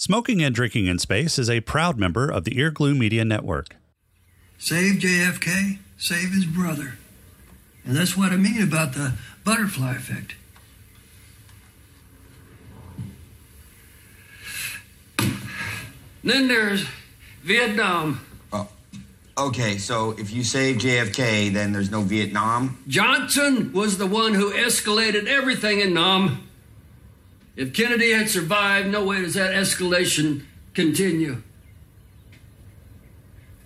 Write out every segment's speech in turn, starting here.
Smoking and Drinking in Space is a proud member of the Earglue Media Network. Save JFK, save his brother. And that's what I mean about the butterfly effect. Then there's Vietnam. Oh, okay, so if you save JFK, then there's no Vietnam? Johnson was the one who escalated everything in Nam. If Kennedy had survived, no way does that escalation continue.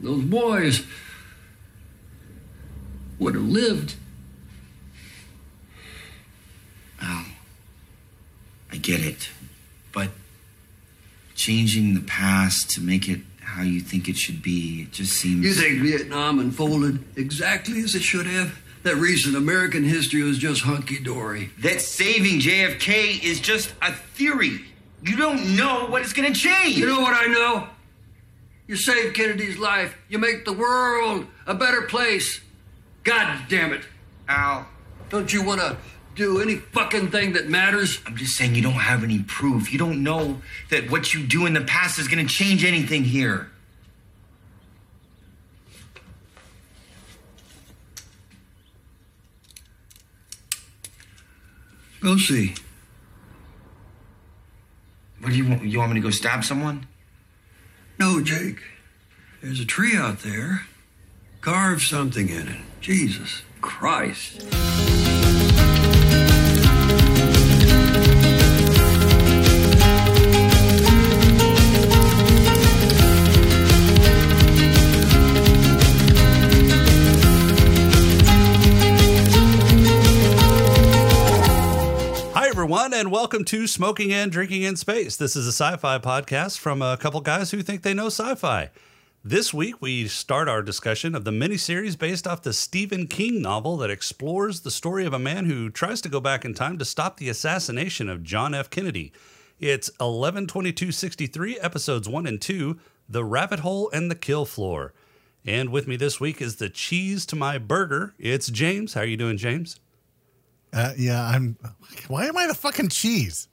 Those boys would have lived. Oh, I get it. But changing the past to make it how you think it should be, it just seems. You think Vietnam unfolded exactly as it should have? That recent American history was just hunky dory. that saving JFK is just a theory. You don't know what it's gonna change. You know what I know? You save Kennedy's life. You make the world a better place. God damn it. Al, Don't you want to do any fucking thing that matters? I'm just saying you don't have any proof. You don't know that what you do in the past is gonna change anything here. Go see. What do you want? You want me to go stab someone? No, Jake. There's a tree out there. Carve something in it. Jesus Christ. Welcome to Smoking and Drinking in Space. This is a sci fi podcast from a couple guys who think they know sci fi. This week, we start our discussion of the miniseries based off the Stephen King novel that explores the story of a man who tries to go back in time to stop the assassination of John F. Kennedy. It's 112263, episodes 1 and 2 The Rabbit Hole and the Kill Floor. And with me this week is the cheese to my burger. It's James. How are you doing, James? Uh, yeah, I'm. Why am I the fucking cheese?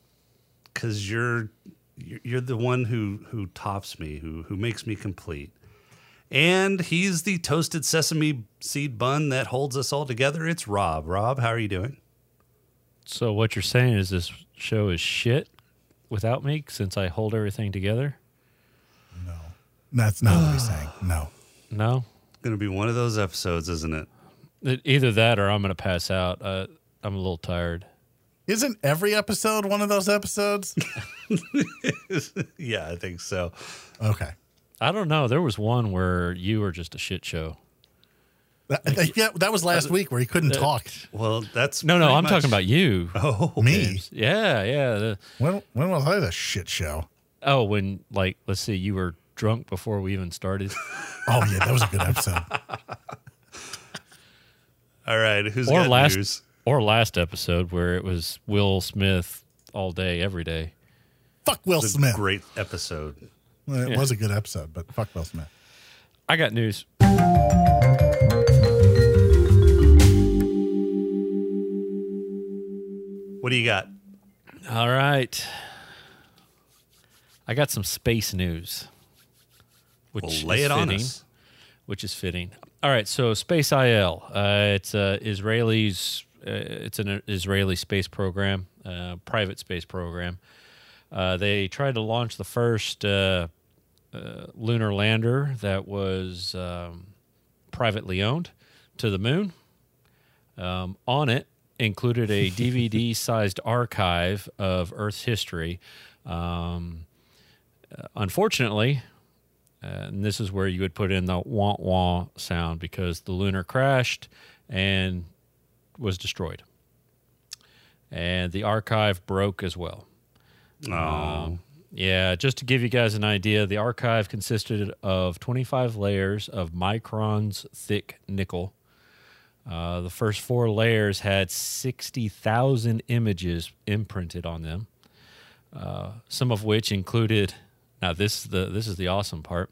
because you're you're you're the one who who tops me, who who makes me complete. And he's the toasted sesame seed bun that holds us all together. It's Rob. Rob, how are you doing? So what you're saying is this show is shit without me since I hold everything together? No, that's not what he's saying. No. No. It's Going to be one of those episodes, isn't it? It- Either that or I'm going to pass out. Uh, I'm a little tired. Isn't every episode one of those episodes? yeah, I think so. Okay. I don't know. There was one where you were just a shit show. That, that- yeah, that was last uh, week where he couldn't uh, talk. Well, that's No, no, I'm much- talking about you. oh Me? Yeah, yeah. the- When when was I the shit show? oh, when like let's see, you were drunk before we even started. Oh yeah, that was a good episode. All right, who's or got last news? Or last episode where it was Will Smith all day every day. fuck Will It's a Smith. great episode. Well, it Yeah. was a good episode, but fuck Will Smith. I got news. What do you got? All right. I got some space news. Which Well, lay is it on fitting, us. Which is fitting. All right, so Space IL. Uh, it's a Israelis. Uh, it's an Israeli space program, uh, private space program. Uh, they tried to launch the first uh, uh, lunar lander that was um, privately owned to the moon. Um, on it included a DVD sized archive of Earth's history. Um, unfortunately, uh, and this is where you would put in the wah wah sound because the lunar crashed and was destroyed. And the archive broke as well. Oh, Yeah, just to give you guys an idea, the archive consisted of 25 layers of microns thick nickel. Uh, the first four layers had 60,000 images imprinted on them, uh, some of which included. Now, this is the this is the awesome part.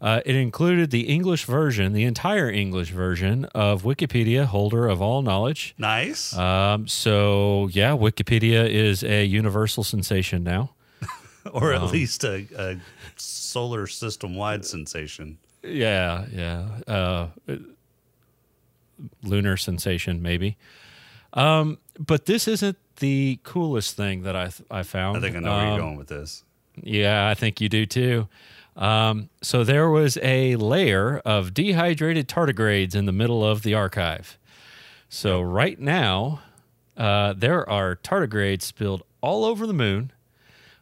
Uh, it included the English version, the entire English version of Wikipedia, holder of all knowledge. nice. Um, so yeah, Wikipedia is a universal sensation now. or at least a, a solar system wide sensation. Yeah, yeah. Uh, lunar sensation, maybe. Um, but this isn't the coolest thing that I I found. I think I know where Um, you're going with this. Yeah, I think you do too. Um, so there was a layer of dehydrated tardigrades in the middle of the archive. So right now, uh, there are tardigrades spilled all over the moon.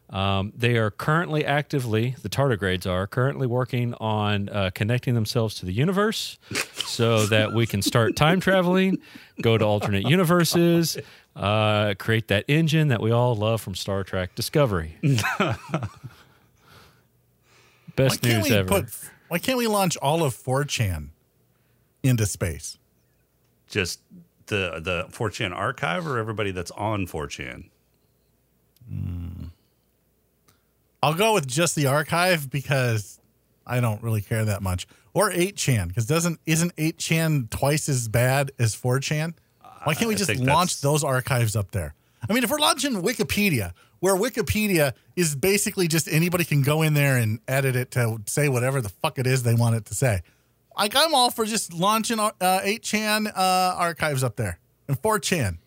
Um, they are currently actively, the tardigrades are currently working on uh, connecting themselves to the universe so that we can start time traveling, go to alternate universes, uh, create that engine that we all love from Star Trek Discovery. Why Best can't news we ever. put? Why can't we launch all of 4chan into space? Just the the 4chan archive or everybody that's on 4chan? Hmm. I'll go with just the archive because I don't really care that much. Or 8chan because doesn't isn't 8chan twice as bad as 4chan? Why can't we just launch those archives up there? I mean, if we're launching Wikipedia, where Wikipedia is basically just anybody can go in there and edit it to say whatever the fuck it is they want it to say. Like I'm all for just launching uh, 8chan uh, archives up there and 4chan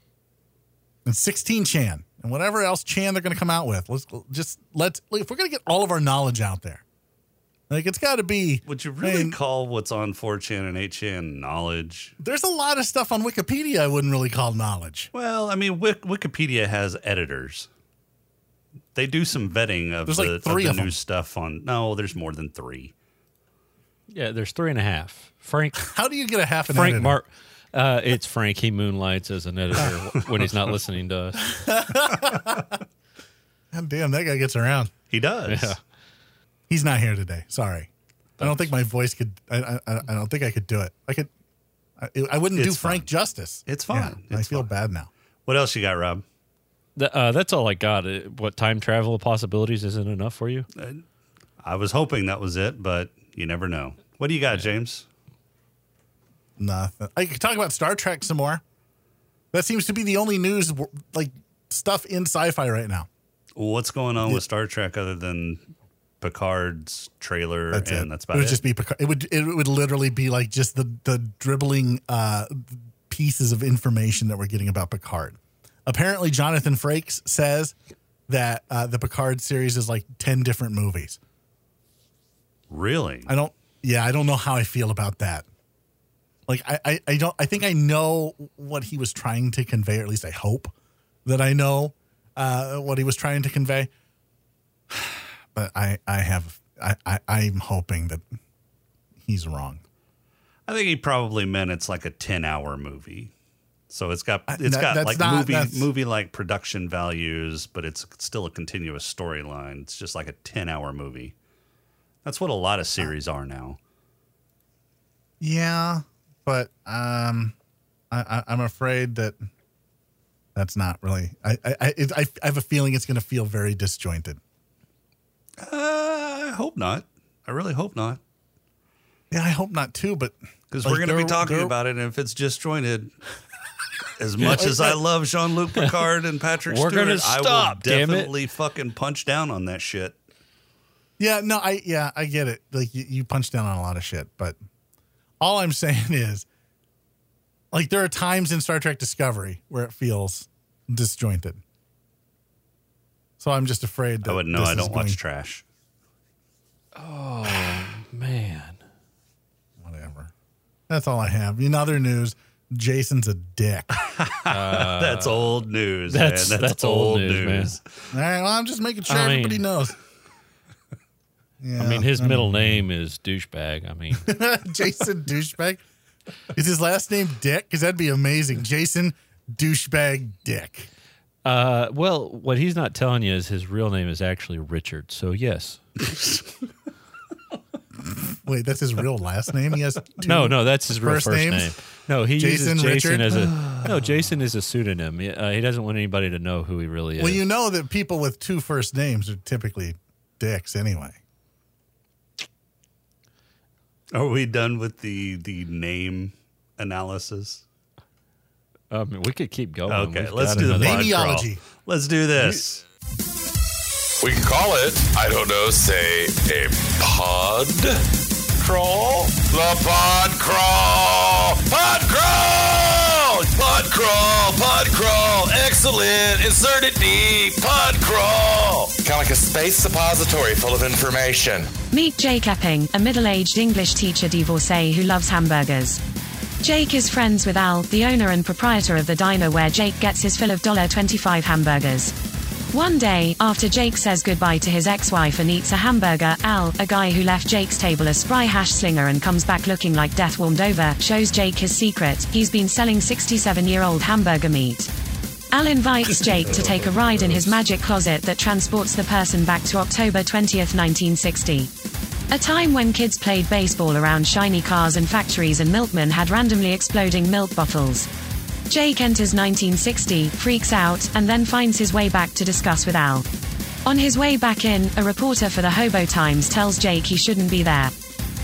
and 16chan and whatever else chan they're going to come out with. Let's just let's if we're going to get all of our knowledge out there, like it's got to be. Would you I really mean, call what's on 4chan and 8chan knowledge? There's a lot of stuff on Wikipedia I wouldn't really call knowledge. Well, I mean, Wik- Wikipedia has editors. They do some vetting of There's the, like three of of the them. new stuff on. No, there's more than three. yeah, there's three and a half. Frank How do you get a half an Frank editor? Mark. Uh, it's Frank. He moonlights as an editor when he's not listening to us. God damn, that guy gets around. He does. Yeah. He's not here today. Sorry. I don't think my voice could. I, I, I don't think I could do it. I could. I, I wouldn't do It's Frank fine. justice. It's Yeah, fine. I feel fine. bad now. What else you got, Rob? Th- uh, that's all I got. Uh, What time travel possibilities isn't enough for you? I was hoping that was it, but you never know. What do you got, James? Nothing. I could talk about Star Trek some more. That seems to be the only news like stuff in sci-fi right now. What's going on with Star Trek other than Picard's trailer? That's and it. that's about it about would it. just be Picard. It would it would literally be like just the the dribbling uh, pieces of information that we're getting about Picard. Apparently, Jonathan Frakes says that uh, the Picard series is like ten different movies. really. I don't. Yeah, I don't know how I feel about that. Like I, I, I don't. I think I know what he was trying to convey, or at least I hope that I know uh, what he was trying to convey. But I, I have, I, I, I'm hoping that he's wrong. I think he probably meant it's like a ten-hour movie. So it's got it's that- got like not- movie movie like production values, but it's still a continuous storyline. It's just like a ten-hour movie. That's what a lot of series are now. Yeah, but um, I, I, I'm afraid that that's not really. I, I, I, it, I I have a feeling it's going to feel very disjointed. Uh, I hope not. I really hope not. Yeah, I hope not too. But Because like, we're going to be talking about it, and if it's disjointed, as much as I love Jean Luc Picard and Patrick We're Stewart, gonna I will stop, damn it. definitely fucking punch down on that shit. Yeah, no, I yeah, I get it. Like you, you punch down on a lot of shit, but all I'm saying is like there are times in Star Trek Discovery where it feels disjointed. So I'm just afraid that oh, I wouldn't know. this I is don't going- watch trash. Oh man. whatever. That's all I have. In other news, Jason's a dick. all that's old news. that's- man. that's old news, man. right, well, I'm just making sure I mean- everybody knows. Yeah, I mean, his middle name is douchebag. I mean, Jason douchebag. Is his last name Dick? Because that'd be amazing. Jason douchebag Dick. uh, well, what he's not telling you is his real name is actually Richard. So yes, Wait, that's his real last name. He has two no, no, that's his real first first, names? name. No, he Jason, uses Jason Richard? as a no. Jason is a pseudonym. He- Uh, he doesn't want anybody to know who he really is. Well, you know that people with two first names are typically dicks anyway. Are we done with the the name analysis? um, we could keep going. Okay, We've let's do the another- pod crawl. Let's do this. We can call it, I don't know, say a pod crawl? The pod crawl! Pod crawl! Pod crawl! Pod crawl! Excellent! Insert it deep! Pod crawl! Kind of like a space suppository full of information. Meet Jake Epping, a middle aged English teacher divorcee who loves hamburgers. Jake is friends with Al, the owner and proprietor of the diner where Jake gets his fill of $25 hamburgers. One day, after Jake says goodbye to his ex wife and eats a hamburger, Al, a guy who left Jake's table a spry hash slinger and comes back looking like death warmed over, shows Jake his secret he's been selling 67 year old hamburger meat. Al invites Jake to take a ride in his magic closet that transports the person back to October 20th, 1960. A time when kids played baseball around shiny cars and factories and milkmen had randomly exploding milk bottles. Jake enters 1960, freaks out, and then finds his way back to discuss with Al. On his way back in, a reporter for the Hobo Times tells Jake he shouldn't be there.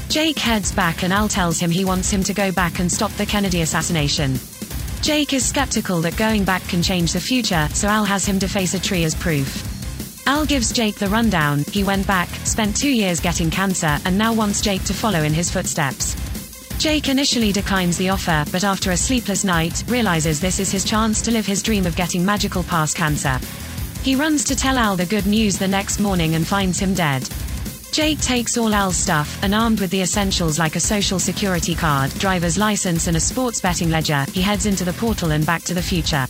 Jake heads back and Al tells him he wants him to go back and stop the Kennedy assassination. Jake is skeptical that going back can change the future, so Al has him deface a tree as proof. Al gives Jake the rundown. He went back, spent two years getting cancer, and now wants Jake to follow in his footsteps. Jake initially declines the offer, but after a sleepless night, realizes this is his chance to live his dream of getting magical past cancer. He runs to tell Al the good news the next morning and finds him dead. Jake takes all Al's stuff, and armed with the essentials like a social security card, driver's license, and a sports betting ledger, he heads into the portal and back to the future.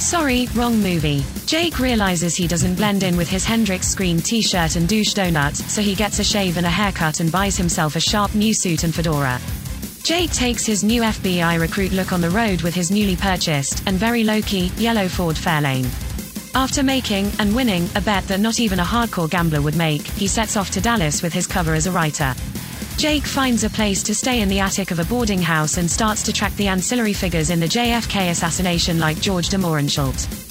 Sorry, wrong movie. Jake realizes he doesn't blend in with his Hendrix Scream t shirt and douche donut, so he gets a shave and a haircut and buys himself a sharp new suit and fedora. Jake takes his new FBI recruit look on the road with his newly purchased, and very low key, yellow Ford Fairlane. After making, and winning, a bet that not even a hardcore gambler would make, he sets off to Dallas with his cover as a writer. Jake finds a place to stay in the attic of a boarding house and starts to track the ancillary figures in the JFK assassination like George de Mohrenschildt.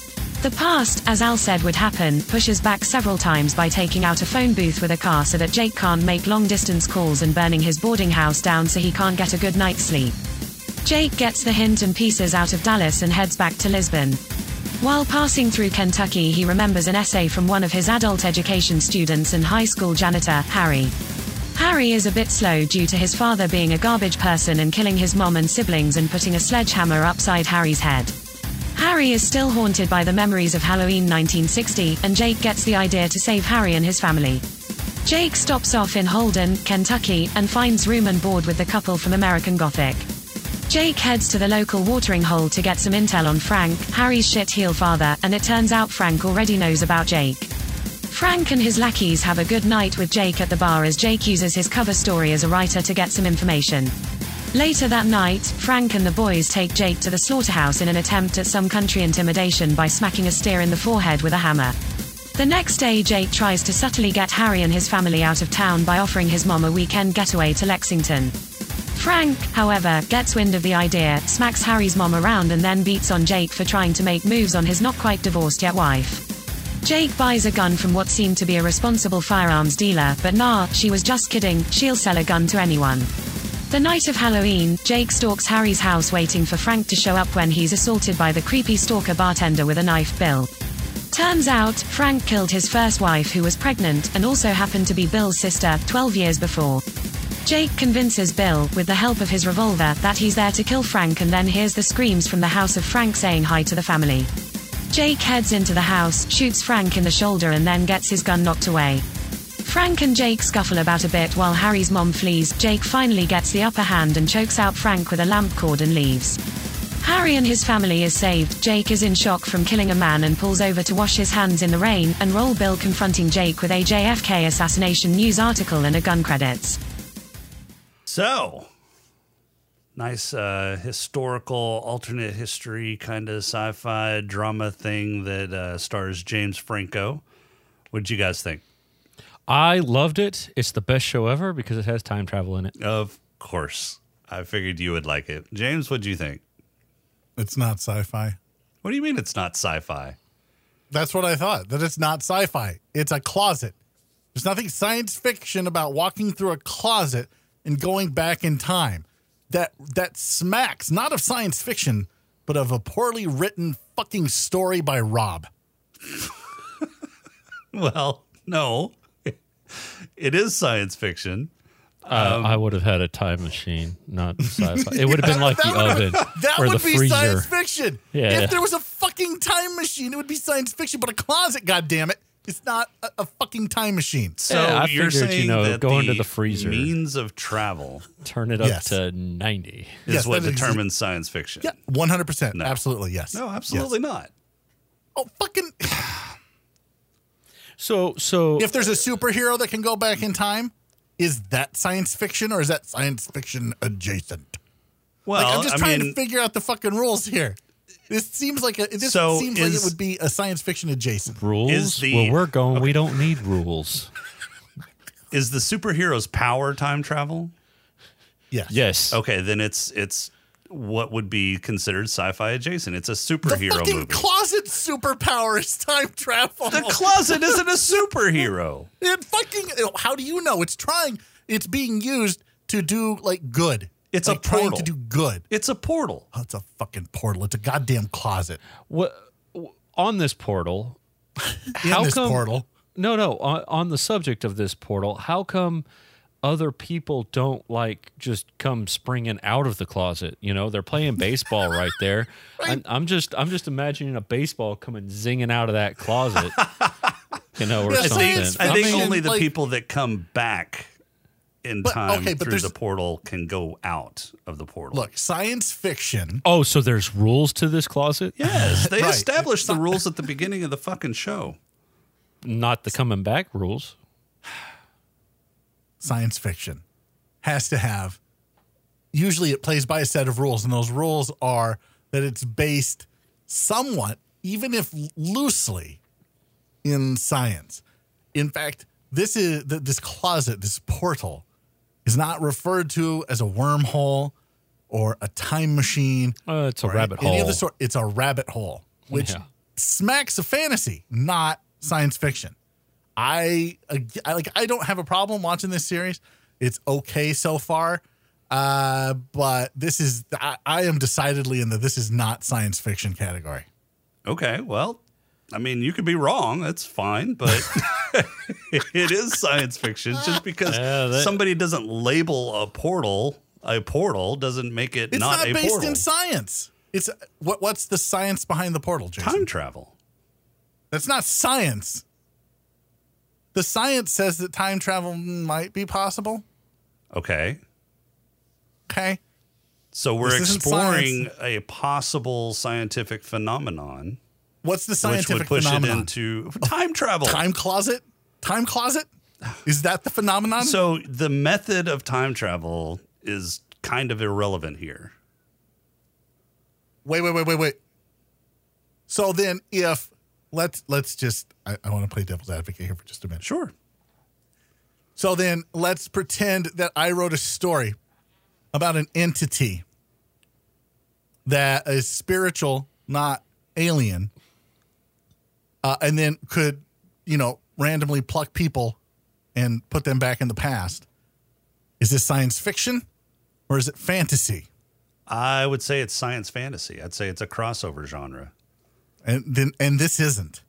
The past, as Al said would happen, pushes back several times by taking out a phone booth with a car so that Jake can't make long distance calls and burning his boarding house down so he can't get a good night's sleep. Jake gets the hint and pieces out of Dallas and heads back to Lisbon. While passing through Kentucky, he remembers an essay from one of his adult education students and high school janitor, Harry. Harry is a bit slow due to his father being a garbage person and killing his mom and siblings and putting a sledgehammer upside Harry's head. Harry is still haunted by the memories of Halloween 1960, and Jake gets the idea to save Harry and his family. Jake stops off in Holden, Kentucky, and finds room and board with the couple from American Gothic. Jake heads to the local watering hole to get some intel on Frank, Harry's shit heel father, and it turns out Frank already knows about Jake. Frank and his lackeys have a good night with Jake at the bar as Jake uses his cover story as a writer to get some information. Later that night, Frank and the boys take Jake to the slaughterhouse in an attempt at some country intimidation by smacking a steer in the forehead with a hammer. The next day, Jake tries to subtly get Harry and his family out of town by offering his mom a weekend getaway to Lexington. Frank, however, gets wind of the idea, smacks Harry's mom around, and then beats on Jake for trying to make moves on his not quite divorced yet wife. Jake buys a gun from what seemed to be a responsible firearms dealer, but nah, she was just kidding, she'll sell a gun to anyone. The night of Halloween, Jake stalks Harry's house waiting for Frank to show up when he's assaulted by the creepy stalker bartender with a knife Bill. Turns out, Frank killed his first wife who was pregnant and also happened to be Bill's sister 12 years before. Jake convinces Bill, with the help of his revolver, that he's there to kill Frank and then hears the screams from the house of Frank saying hi to the family. Jake heads into the house, shoots Frank in the shoulder, and then gets his gun knocked away. Frank and Jake scuffle about a bit while Harry's mom flees. Jake finally gets the upper hand and chokes out Frank with a lamp cord and leaves. Harry and his family is saved. Jake is in shock from killing a man and pulls over to wash his hands in the rain and roll Bill confronting Jake with a JFK assassination news article and a gun credits. So, nice uh, historical, alternate history kind of sci fi drama thing that uh, stars James Franco. What did you guys think? I loved it. It's the best show ever because it has time travel in it. Of course. I figured you would like it. James, what do you think? It's not sci-fi. What do you mean it's not sci fi? That's what I thought. That it's not sci-fi. It's a closet. There's nothing science fiction about walking through a closet and going back in time. That that smacks not of science fiction, but of a poorly written fucking story by Rob. Well, No, it is science fiction. Uh, Um, I would have had a time machine, not sci-fi. It would have been like the would've- oven That or would the be freezer. science fiction. Yeah. If there was a fucking time machine, it would be science fiction. But a closet, goddamn it, it's not a, a fucking time machine. So Yeah, I you're figured, you saying know, that go into the the freezer. means of travel Turn it up Yes. to ninety. is Yes, what that is- determines science fiction. Yeah, one hundred percent. No. Absolutely, yes. No, absolutely Yes. not. Oh, fucking! So, so If there's a superhero that can go back in time, is that science fiction or is that science fiction adjacent? Well, like, I'm just I trying mean, to figure out the fucking rules here. This seems like a. This So seems like it would be a science fiction adjacent. rules. is the- Where we're going, we don't need rules. is the superhero's power time travel? Yes. Yes. Okay, then it's it's what would be considered sci-fi adjacent. It's a superhero fucking movie. closet superpower is time travel. the closet isn't a superhero. It fucking. How do you know? It's trying. It's being used to do like good. It's like a trying portal. to do good. It's a portal. Oh, it's a fucking portal. It's a goddamn closet. What on this portal? In How this come- portal. No, no. On, on the subject of this portal, how come other people don't like just come springing out of the closet? You know, they're playing baseball right there. And I'm just, I'm just imagining a baseball coming zinging out of that closet. You know, or Yeah, I something. think, I think mean, only the like- people that come back in But, time okay, but through the portal can go out of the portal. Look, science fiction. oh, so there's rules to this closet, yes, they Right. established the rules at the beginning of the fucking show. not the coming back rules. Science fiction has to have. Usually, it plays by a set of rules, and those rules are that it's based somewhat, even if loosely, in science. In fact, this is th- this closet, this portal, is not referred to as a wormhole or a time machine. Uh, it's a rabbit Any hole. of the sort. It's a rabbit hole, which Yeah. smacks of fantasy, not science fiction. I, I like. I don't have a problem watching this series. It's okay so far, uh, but this is. I, I am decidedly in the this is not science fiction category. Okay, well, I mean, you could be wrong. That's fine, but it is science fiction. Just because Yeah, that- somebody doesn't label a portal a portal doesn't make it It's not, not, a based portal. in science. It's what? What's the science behind the portal, Jason? Time travel. That's not science. The science says that time travel might be possible. Okay. Okay. So we're This exploring a possible scientific phenomenon, What's the scientific which would push phenomenon? it into time travel. time closet? Time closet? Is that the phenomenon? So the method of time travel is kind of irrelevant here. wait, wait, wait, wait, wait. So then, if let's let's just I, I want to play devil's advocate here for just a minute. Sure. So then, let's pretend that I wrote a story about an entity that is spiritual, not alien, uh, and then could you know randomly pluck people and put them back in the past. Is this science fiction or is it fantasy? I would say it's science fantasy. I'd say it's a crossover genre. And then and this isn't.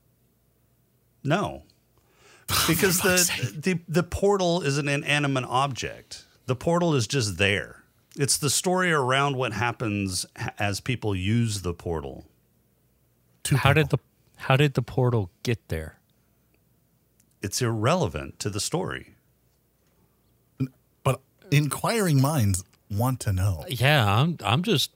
No. Because fuck's the, the the portal is an inanimate object. The portal is just there. It's the story around what happens as people use the portal. Two How did the how did the portal get there? It's irrelevant to the story. But inquiring minds want to know. Yeah, I'm I'm just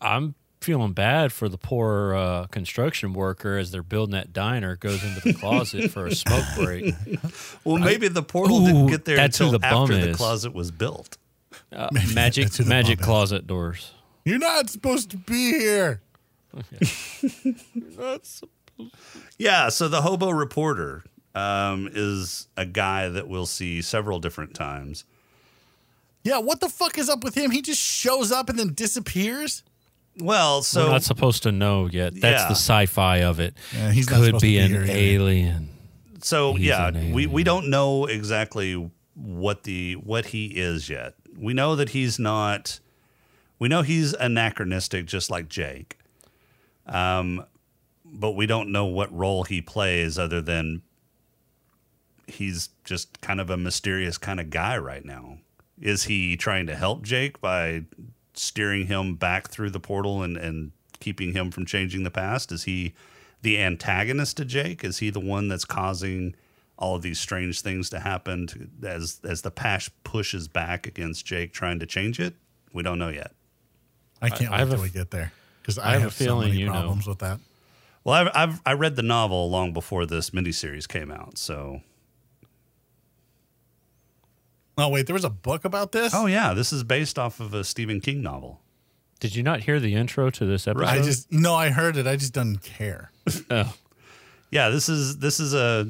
I'm feeling bad for the poor uh, construction worker as they're building that diner goes into the closet for a smoke break. Well, maybe the portal Ooh, didn't get there that's who until the bum after the is. closet was built. Uh, magic that's magic bum is. closet doors. You're not supposed to be here. Yeah, so the hobo reporter um, is a guy that we'll see several different times. Yeah, what the fuck is up with him? He just shows up and then disappears. Well, so We're not supposed to know yet. That's Yeah. the sci-fi of it. Yeah, he's not Could to be be an here either. alien. so He's yeah, an we, we don't know exactly what the what he is yet. We know that he's not. We know he's anachronistic, just like Jake. Um, but we don't know what role he plays other than he's just kind of a mysterious kind of guy right now. Is he trying to help Jake by steering him back through the portal and, and keeping him from changing the past? Is he the antagonist to Jake? Is he the one that's causing all of these strange things to happen to, as as the past pushes back against Jake trying to change it? We don't know yet. I can't I wait have a till we get there because I I, have a have, so feeling many you know. problems with that. Well, I've, I've I read the novel long before this miniseries came out, so Oh wait, there was a book about this. oh yeah, this is based off of a Stephen King novel. Did you not hear the intro to this episode? I just no, I heard it. I just didn't care. Oh. Yeah, this is this is a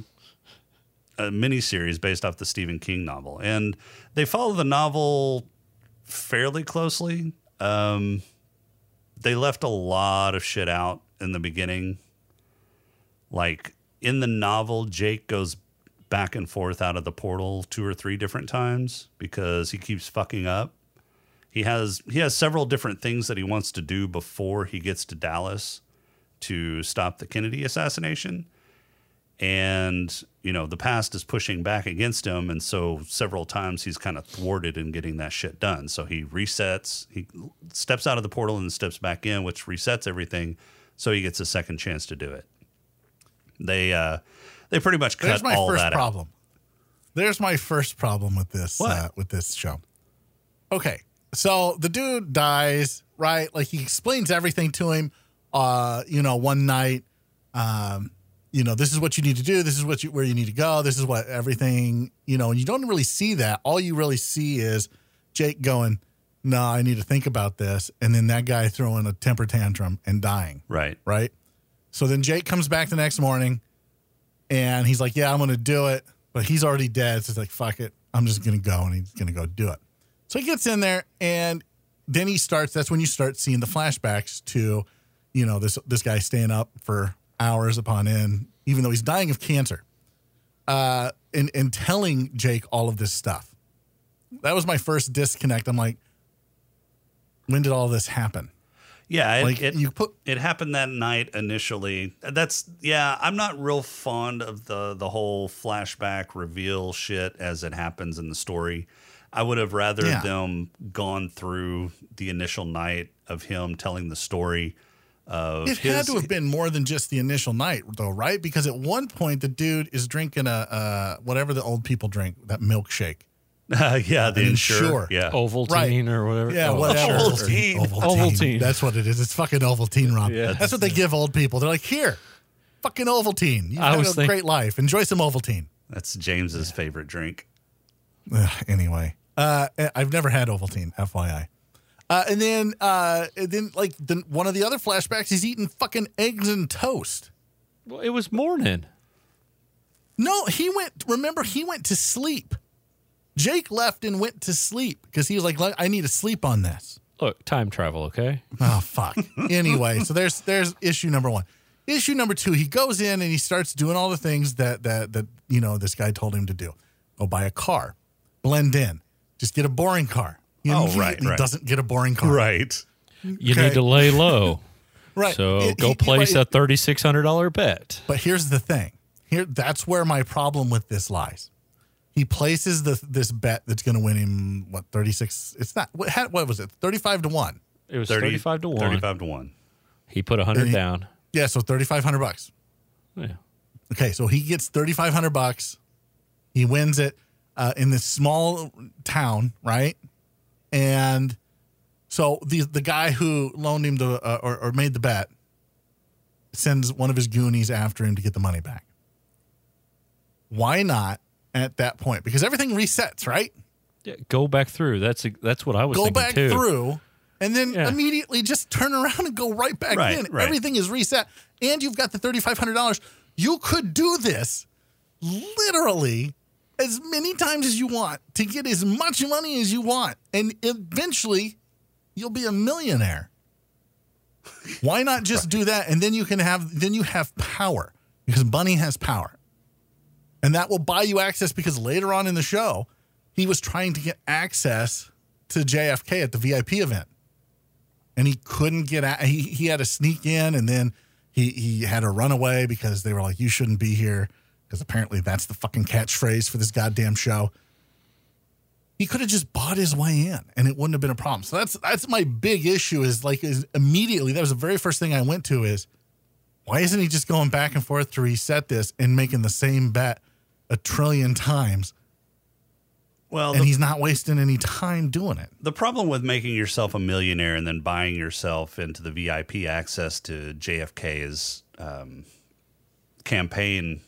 a miniseries based off the Stephen King novel, and they follow the novel fairly closely. Um, they left a lot of shit out in the beginning. Like in the novel, Jake goes back and forth out of the portal two or three different times because he keeps fucking up. He has he has several different things that he wants to do before he gets to Dallas to stop the Kennedy assassination. And, you know, the past is pushing back against him. And so several times he's kind of thwarted in getting that shit done. So he resets, he steps out of the portal and steps back in, which resets everything. So he gets a second chance to do it. They, uh, they pretty much cut There's my all first that out. problem. There's my first problem with this uh, with this show. Okay, so the dude dies, right? Like he explains everything to him. Uh, you know, one night, um, you know, this is what you need to do. This is what you where you need to go. This is what everything. You know, and you don't really see that. All you really see is Jake going, "No, I need to think about this," and then that guy throwing a temper tantrum and dying Right. right? So then Jake comes back the next morning and he's like, Yeah, I'm going to do it. But he's already dead. So he's like, Fuck it. I'm just going to go. And he's going to go do it. So he gets in there and then he starts. That's when you start seeing the flashbacks to, you know, this, this guy staying up for hours upon end, even though he's dying of cancer, uh, and, and telling Jake all of this stuff. That was my first disconnect. I'm like, when did all this happen? Yeah. It, Like it, you put it happened that night initially. That's yeah. I'm not real fond of the the whole flashback reveal shit as it happens in the story. I would have rather Yeah. them gone through the initial night of him telling the story. Of It his, had to have been more than just the initial night, though, right? Because at one point, the dude is drinking a uh, whatever the old people drink, that milkshake. Yeah, the An Ensure. Ensure. Yeah, Ovaltine Right. or whatever. Yeah, Oh, whatever. Ovaltine. Ovaltine. That's what it is. It's fucking Ovaltine, Rob. Yeah. That's what they give old people. They're like, here, fucking Ovaltine. You've had a think- great life. Enjoy some Ovaltine. that's James's favorite drink. Ugh, anyway, uh, I've never had Ovaltine, FYI. Uh, and then, uh, and then, like the, one of the other flashbacks, he's eating fucking eggs and toast. Well, it was morning. No, he went. Remember, he went to sleep. Jake left and went to sleep because he was like, "I need to sleep on this." Look, time travel, okay? Oh fuck. anyway, so there's there's issue number one. Issue number two, he goes in and he starts doing all the things that that that you know this guy told him to do. Go buy a car, blend in, just get a boring car. Oh, he Oh, right, right. doesn't get a boring car. Right. You Okay. need to lay low. Right. So It- go he- place right. a thirty six hundred dollar bet. But here's the thing. Here, that's where my problem with this lies. He places the this bet that's going to win him what thirty six. It's not what, what was it thirty five to one. It was 30 thirty five to one. 35 to 1. He put a hundred he- down. Yeah, so thirty five hundred bucks. Yeah. Okay, so he gets thirty five hundred bucks. He wins it uh, in this small town, right? And so the the guy who loaned him the uh, or, or made the bet sends one of his goonies after him to get the money back. Why not at that point? Because everything resets, right? Yeah, go back through. That's that's what I was Go back too. through and then Yeah. immediately just turn around and go right back Right, in. right. Everything is reset and you've got the $3,500. You could do this literally as many times as you want to get as much money as you want. And eventually you'll be a millionaire. Why not just do that? And then you can have, then you have power because money has power. And that will buy you access because later on in the show, he was trying to get access to JFK at the VIP event. And he couldn't get out. He, he had to sneak in and then he, he had to run away because they were like, you shouldn't be here because apparently that's the fucking catchphrase for this goddamn show. He could have just bought his way in, and it wouldn't have been a problem. So that's that's my big issue. Is like is immediately that was the very first thing I went to is why isn't he just going back and forth to reset this and making the same bet a trillion times? Well, and the, he's not wasting any time doing it. the problem with making yourself a millionaire and then buying yourself into the VIP access to JFK's um, campaign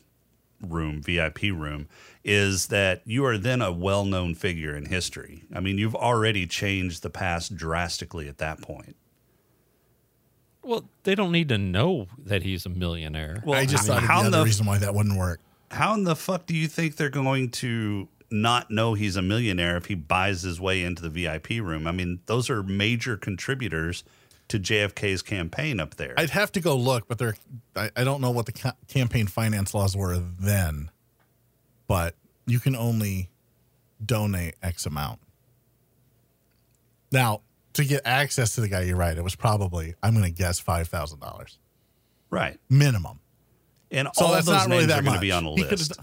room, VIP room, is that you are then a well known figure in history. I mean, you've already changed the past drastically at that point. Well, they don't need to know that he's a millionaire. Well, I just how, thought of how the in other the reason why that wouldn't work. How in the fuck do you think they're going to not know he's a millionaire if he buys his way into the VIP room? I mean, those are major contributors to JFK's campaign up there. I'd have to go look, but they're I, I don't know what the ca- campaign finance laws were then, but you can only donate X amount. Now, to get access to the guy, you're right. It was probably I'm going to guess five thousand dollars right. minimum. And So all that's those not really names that are going to be on a He list.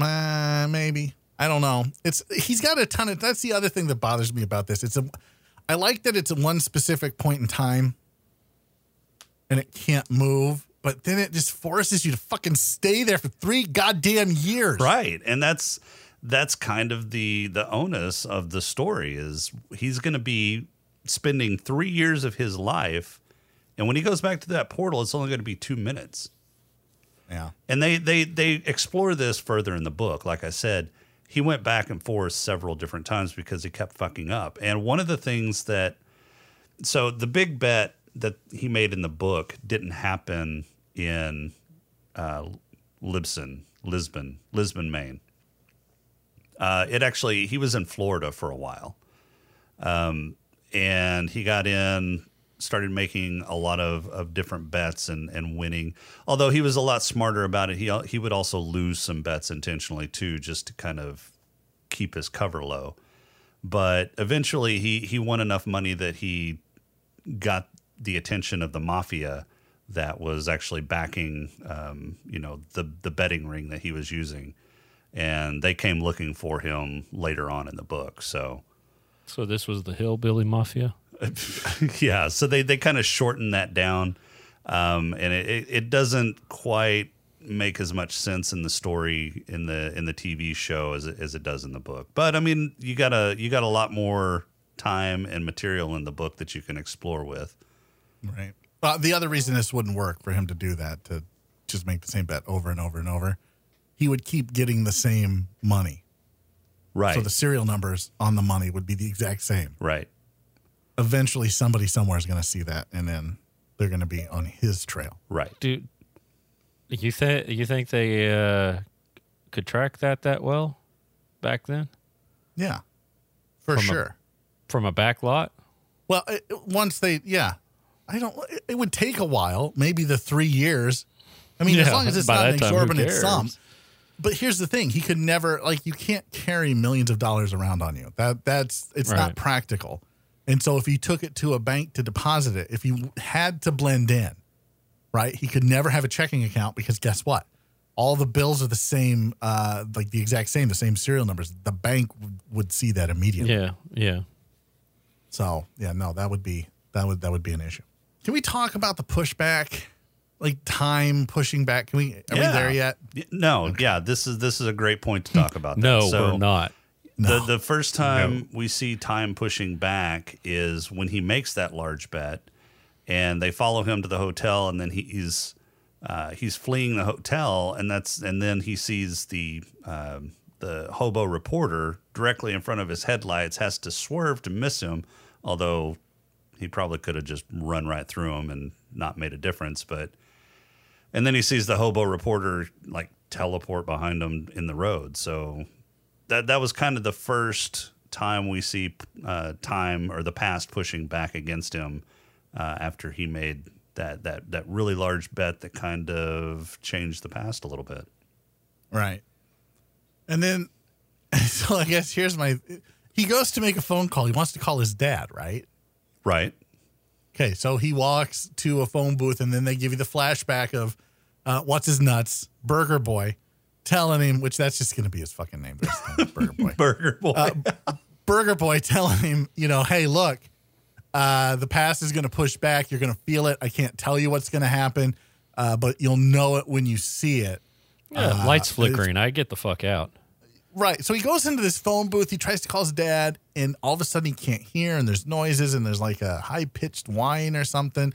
Uh, maybe I don't know. It's he's got a ton of. That's the other thing that bothers me about this. It's a. I like that it's one specific point in time, and it can't move. But then it just forces you to fucking stay there for three goddamn years. Right. And that's that's kind of the the onus of the story is he's going to be spending 3 years of his life and when he goes back to that portal it's only going to be 2 minutes. Yeah. And they they they explore this further in the book. Like I said, he went back and forth several different times because he kept fucking up. And one of the things that so the big bet that he made in the book didn't happen in uh, Libsyn, Lisbon, Lisbon, Maine. Uh, it actually he was in Florida for a while, um, and he got in, started making a lot of, of different bets and, and winning. Although he was a lot smarter about it, he he would also lose some bets intentionally too, just to kind of keep his cover low. But eventually, he he won enough money that he got the attention of the mafia that was actually backing, um, you know, the the betting ring that he was using, and they came looking for him later on in the book. So, So this was the hillbilly mafia. yeah, so they they kind of shorten that down, um, and it, it doesn't quite make as much sense in the story in the in the TV show as it, as it does in the book. But I mean, you got a you got a lot more time and material in the book that you can explore with. Right. Uh, the other reason this wouldn't work for him to do that to just make the same bet over and over and over, he would keep getting the same money. Right. So the serial numbers on the money would be the exact same. right. Eventually, somebody somewhere is going to see that, and then they're going to be on his trail. Right. Dude, you think you think they uh, could track that that well back then Yeah, for From a- sure. from a back lot? well, it, once they, yeah, I don't. It, it would take a while, maybe the three years. I mean, as long as it's not an that time, who exorbitant cares? sum. But here's the thing: he could never like you can't carry millions of dollars around on you. That that's it's not practical. And so if he took it to a bank to deposit it, if he had to blend in, right, he could never have a checking account because guess what? All the bills are the same, uh, like the exact same, the same serial numbers. The bank would, would see that immediately. Yeah, yeah. So yeah, no, that would be that would that would be an issue. Can we talk about the pushback, like time pushing back? Can we? Are Yeah. we there yet? Y- No, yeah, this is this is a great point to talk about. That. No, so we're not. The the first time we see time pushing back is when he makes that large bet, and they follow him to the hotel, and then he, he's uh, he's fleeing the hotel, and that's and then he sees the um, the hobo reporter directly in front of his headlights, has to swerve to miss him, although he probably could have just run right through him and not made a difference, but. And then he sees the hobo reporter like teleport behind him in the road. So that that was kind of the first time we see uh, time or the past pushing back against him uh, after he made that that that really large bet that kind of changed the past a little bit. Right. And then, so I guess here's my. He goes to make a phone call. He wants to call his dad, right? Right. Okay, so he walks to a phone booth, and then they give you the flashback of uh, what's his nuts, Burger Boy, telling him, which that's just going to be his fucking name. but his name is Burger Boy. Burger Boy. Uh, Burger Boy telling him, you know, hey, look, uh, the past is going to push back. You're going to feel it. I can't tell you what's going to happen, uh, but you'll know it when you see it. Yeah, lights flickering. I get the fuck out. Right. So he goes into this phone booth. He tries to call his dad, and all of a sudden he can't hear, and there's noises, and there's like a high pitched whine or something.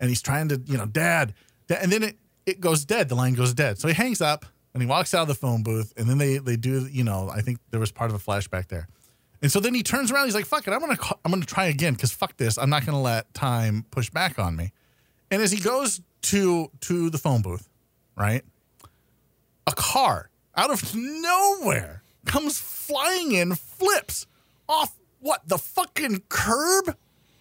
And he's trying to, you know, dad. dad and then it, it goes dead. The line goes dead. So he hangs up and he walks out of the phone booth, and then they they do, you know, I think there was part of a flashback there. And so then he turns around. He's like, "Fuck it, I'm gonna call, I'm gonna try again because fuck this. I'm not gonna let time push back on me." And as he goes to to the phone booth, right, a car out of nowhere comes flying in, flips off what the fucking curb,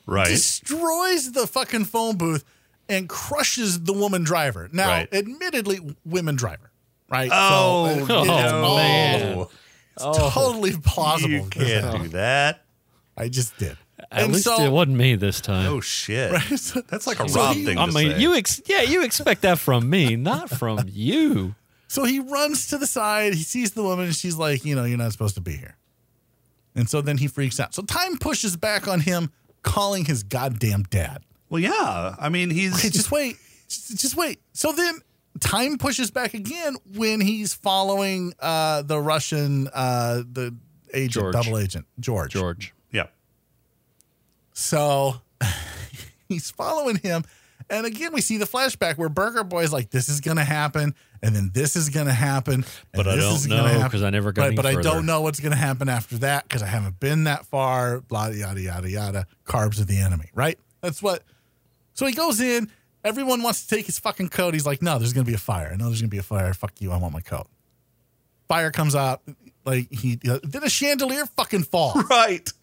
right. destroys the fucking phone booth, and crushes the woman driver. Now, Right. admittedly, women driver, right? Oh, so, it- no. Oh, all- man. it's totally plausible. You can't do that. I just did. At And least so- it wasn't me this time. Oh shit. So- That's like a So Rob he- thing I to mean, say. you ex- yeah, you expect that from me, not from you. So he runs to the side. He sees the woman, and she's like, you know, you're not supposed to be here. And so then he freaks out. So time pushes back on him, calling his goddamn dad. well, yeah. I mean, he's Okay, just wait. Just, just wait. So then time pushes back again when he's following uh, the Russian, uh, the agent, George. double agent, George. George. yeah. So he's following him. And again, we see the flashback where Burger Boy's like, this is going to happen. And then this is going to happen. But I this don't is gonna know, happen." 'cause I never got But, any but I don't know what's going to happen after that because I haven't been that far. Blah, yada, yada, yada. Carbs are the enemy, right? That's what. So he goes in. Everyone wants to take his fucking coat. He's like, no, there's going to be a fire. No, there's going to be a fire. Fuck you. I want my coat. Fire comes out. Like he uh, then a chandelier fucking falls. Right.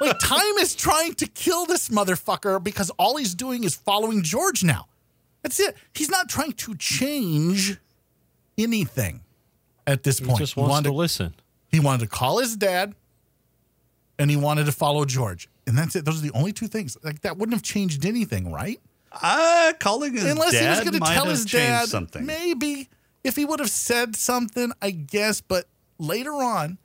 Like time is trying to kill this motherfucker because all he's doing is following George now. That's it. He's not trying to change anything at this He point. just He wants wanted, to listen. he wanted to call his dad and he wanted to follow George. And that's it. Those are the only two things. Like that wouldn't have changed anything, right? Uh, calling his Unless he was going to tell his dad something. maybe if he would have said something, I guess, but later on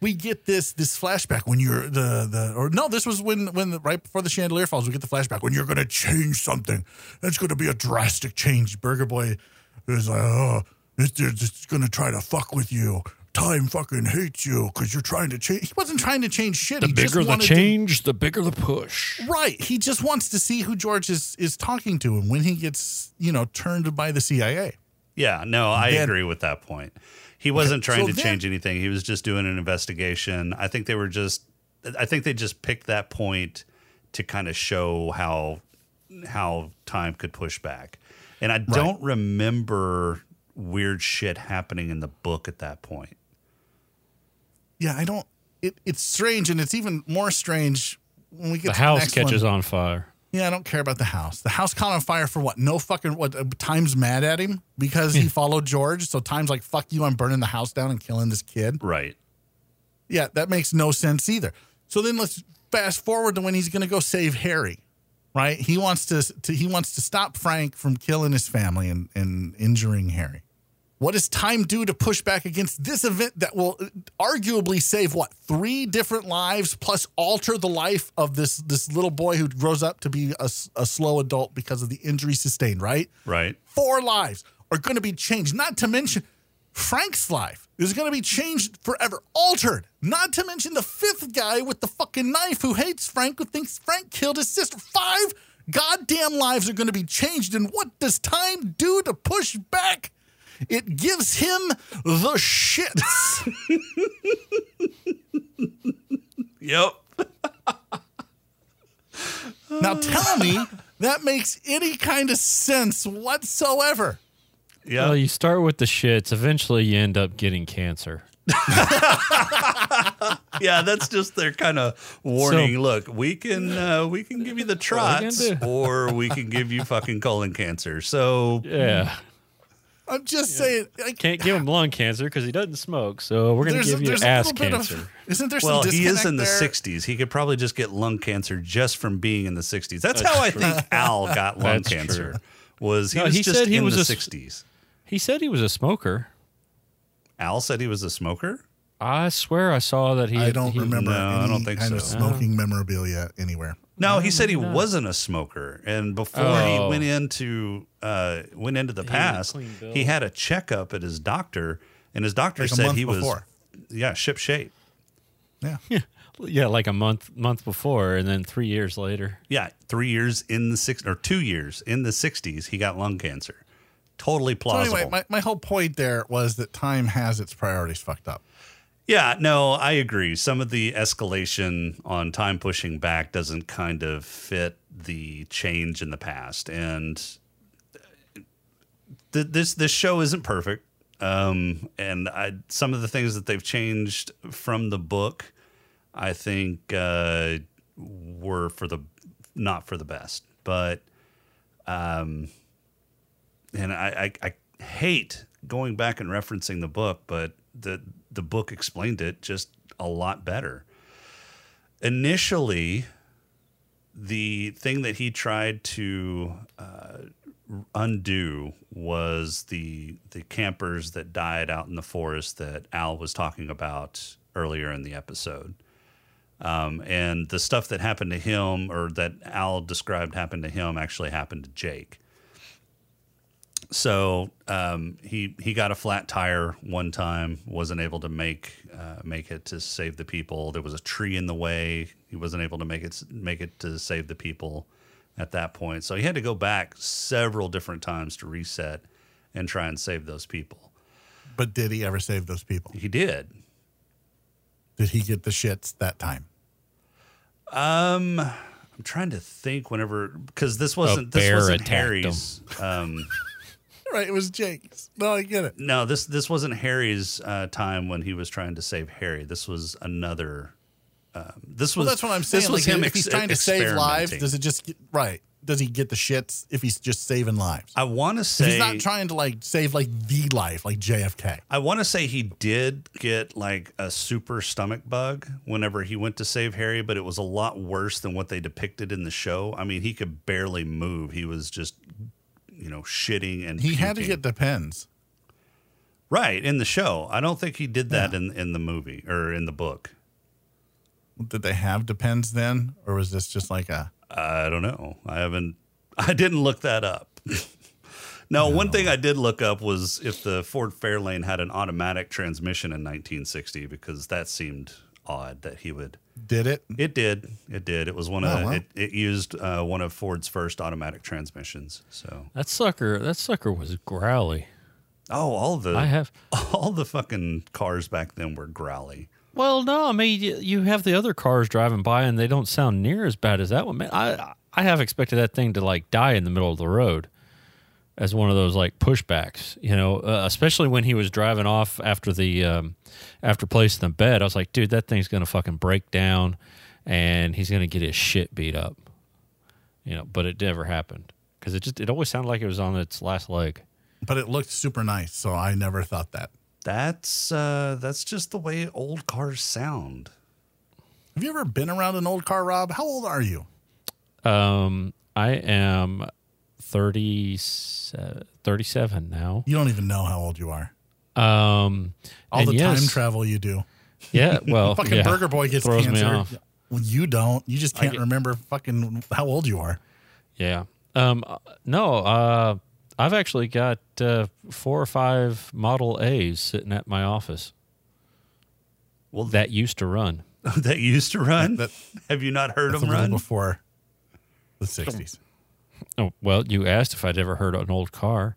we get this this flashback when you're the the or no this was when when the, right before the chandelier falls we get the flashback when you're going to change something. It's going to be a drastic change. Burger boy is like oh it's, it's going to try to fuck with you time fucking hates you because you're trying to change he wasn't trying to change shit The he just bigger the wanted to- change, the bigger the push. Right. He just wants to see who George is is talking to and when he gets, you know, turned by the CIA. Yeah, no, I Then- agree with that point. He wasn't trying so to then- change anything. He was just doing an investigation. I think they were just I think they just picked that point to kind of show how how time could push back. And I don't remember weird shit happening in the book at that point. Yeah, I don't it, it's strange and it's even more strange when we get The house the catches one. on fire. Yeah, I don't care about the house. The house caught on fire for what? No fucking what? uh, Time's mad at him because he followed George. So Time's like, "Fuck you! I'm burning the house down and killing this kid." Right. Yeah, that makes no sense either. So then let's fast forward to when he's going to go save Harry. Right? He wants to, to he wants to stop Frank from killing his family and, and injuring Harry. What does time do to push back against this event that will arguably save what three different lives plus alter the life of this this little boy who grows up to be a slow adult because of the injury sustained? Right? Right. four lives are going to be changed. Not to mention Frank's life is going to be changed forever, altered. Not to mention the fifth guy with the fucking knife who hates Frank, who thinks Frank killed his sister. Five goddamn lives are going to be changed. And what does time do to push back? It gives him the shits. Yep. now tell me that makes any kind of sense whatsoever. Yeah. Well, you start with the shits. Eventually, you end up getting cancer. yeah, that's just their kind of warning. Look, we can uh, we can give you the What are we trots, or we can give you fucking colon cancer. So Yeah. I'm just saying. I Can't give him lung cancer because he doesn't smoke. So we're going to give you a ass cancer. Of, isn't there well, some he is in the '60s. He could probably just get lung cancer just from being in the '60s. That's, how I think Al got lung That's cancer. true. Was he No, was he just said he in was the a s- '60s? He said he was a smoker. Al said he was a smoker. I swear I saw that he. I don't he- remember No, I don't think kind of so. smoking memorabilia anywhere. No, he said he wasn't a smoker, and before he Oh. went into uh, went into the had a past, he had a checkup at his doctor, and his doctor Like said month he was yeah ship shape. Yeah. Yeah, like a month month before, and then three years later. Yeah, three years in the six or two years in the sixties, he got lung cancer. Totally So plausible. anyway, my, my whole point there was that time has its priorities fucked up. Yeah, no, I agree. Some of the escalation on time pushing back doesn't kind of fit the change in the past, and th- this this show isn't perfect. Um, and I some of the things that they've changed from the book, I think, uh, were for the not for the best. But, um, and I, I, I hate going back and referencing the book, but the the book explained it just a lot better. Initially, the thing that he tried to uh, undo was the the campers that died out in the forest that Al was talking about earlier in the episode. Um, and the stuff that happened to him, or that Al described happened to him, actually happened to Jake. So um, he he got a flat tire one time, wasn't able to make uh, make it to save the people. There was a tree in the way. He wasn't able to make it make it to save the people at that point. So he had to go back several different times to reset and try and save those people. But did he ever save those people? He did. Did he get the shits that time? Um, I'm trying to think. Whenever because this wasn't this wasn't attacked him. Harry's. Um, Right, it was Jake's. No, I get it. no, this this wasn't Harry's uh, time when he was trying to save Harry. This was another. Um, this was Well, that's what I'm saying. This was like, him. if he's ex- trying to save lives, does it just get, right? Does he get the shits if he's just saving lives? I want to If say he's not trying to like save like the life, like JFK. I want to say he did get like a super stomach bug whenever he went to save Harry, but it was a lot worse than what they depicted in the show. I mean, he could barely move. He was just, you know, shitting and He had to get Depends. right in the show. I don't think he did that in in the movie or in the book. Did they have depends then, or was this just like a? I don't know. I haven't. I didn't look that up. no, one thing I did look up was if the Ford Fairlane had an automatic transmission in 1960 because that seemed odd that he would. Did it? It did. It did. It was one of Oh, wow. it, it used uh, one of Ford's first automatic transmissions. So That sucker. That sucker was growly. oh, all the I have. all the fucking cars back then were growly. Well, no, I mean you, you have the other cars driving by, and they don't sound near as bad as that one. Man, I I have expected that thing to like die in the middle of the road as one of those like pushbacks, you know. Uh, especially when he was driving off after the um, after placing the bed, I was like, dude, that thing's gonna fucking break down, and he's gonna get his shit beat up, you know. But it never happened because it just it always sounded like it was on its last leg. But it looked super nice, so I never thought that. That's uh, that's just the way old cars sound. Have you ever been around an old car, Rob? How old are you? Um, I am 30, 37 now. You don't even know how old you are. Um, All the yes, time travel you do. Yeah, well, Fucking yeah, Burger Boy gets throws me cancer. off. Well, you don't. You just can't get- remember fucking how old you are. Yeah. Um, uh, no, uh, I've actually got uh, four or five Model A's sitting at my office. Well, That used to run. that used to run. That- Have you not heard That's them run? before the '60s. Oh, well, you asked if I'd ever heard of an old car.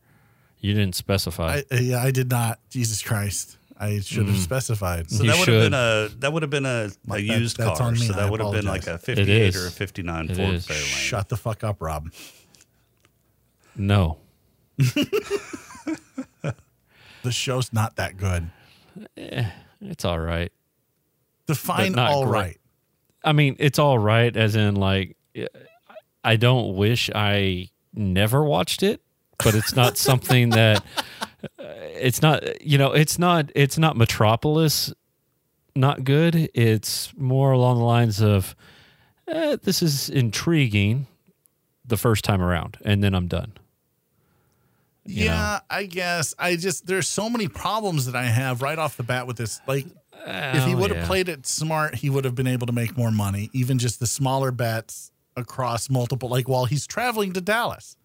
You didn't specify. I, uh, yeah, I did not. Jesus Christ, I should Mm. have specified. So You that would have been a that would have been a, a That- used that's car. on me. So I that would have been like a 58 or a 59 It Ford is. Fairlane. Shut the fuck up, Rob. no. The show's not that good. It's all right. Define not all great. right. I mean, it's all right, as in, like, I don't wish I never watched it, but it's not something that it's not, you know, it's not, it's not Metropolis not good. It's more along the lines of, eh, this is intriguing the first time around, and then I'm done. you yeah, know? I guess. I just there's so many problems that I have right off the bat with this. Like, if he would have yeah. played it smart, he would have been able to make more money. Even just the smaller bets across multiple, like while he's traveling to Dallas,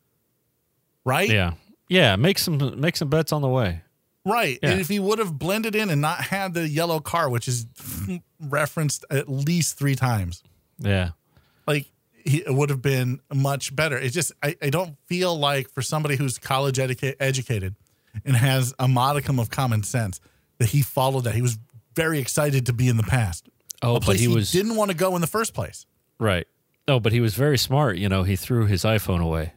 right? Yeah. Yeah. Make some make some bets on the way. Right. Yeah. And if he would have blended in and not had the yellow car, which is referenced at least three times, Yeah. like he, it would have been much better. It's just I, I don't feel like for somebody who's college educa- educated and has a modicum of common sense that he followed that. He was very excited to be in the past. Oh, but he he was didn't want to go in the first place. right. Oh, but he was very smart. You know, he threw his iPhone away.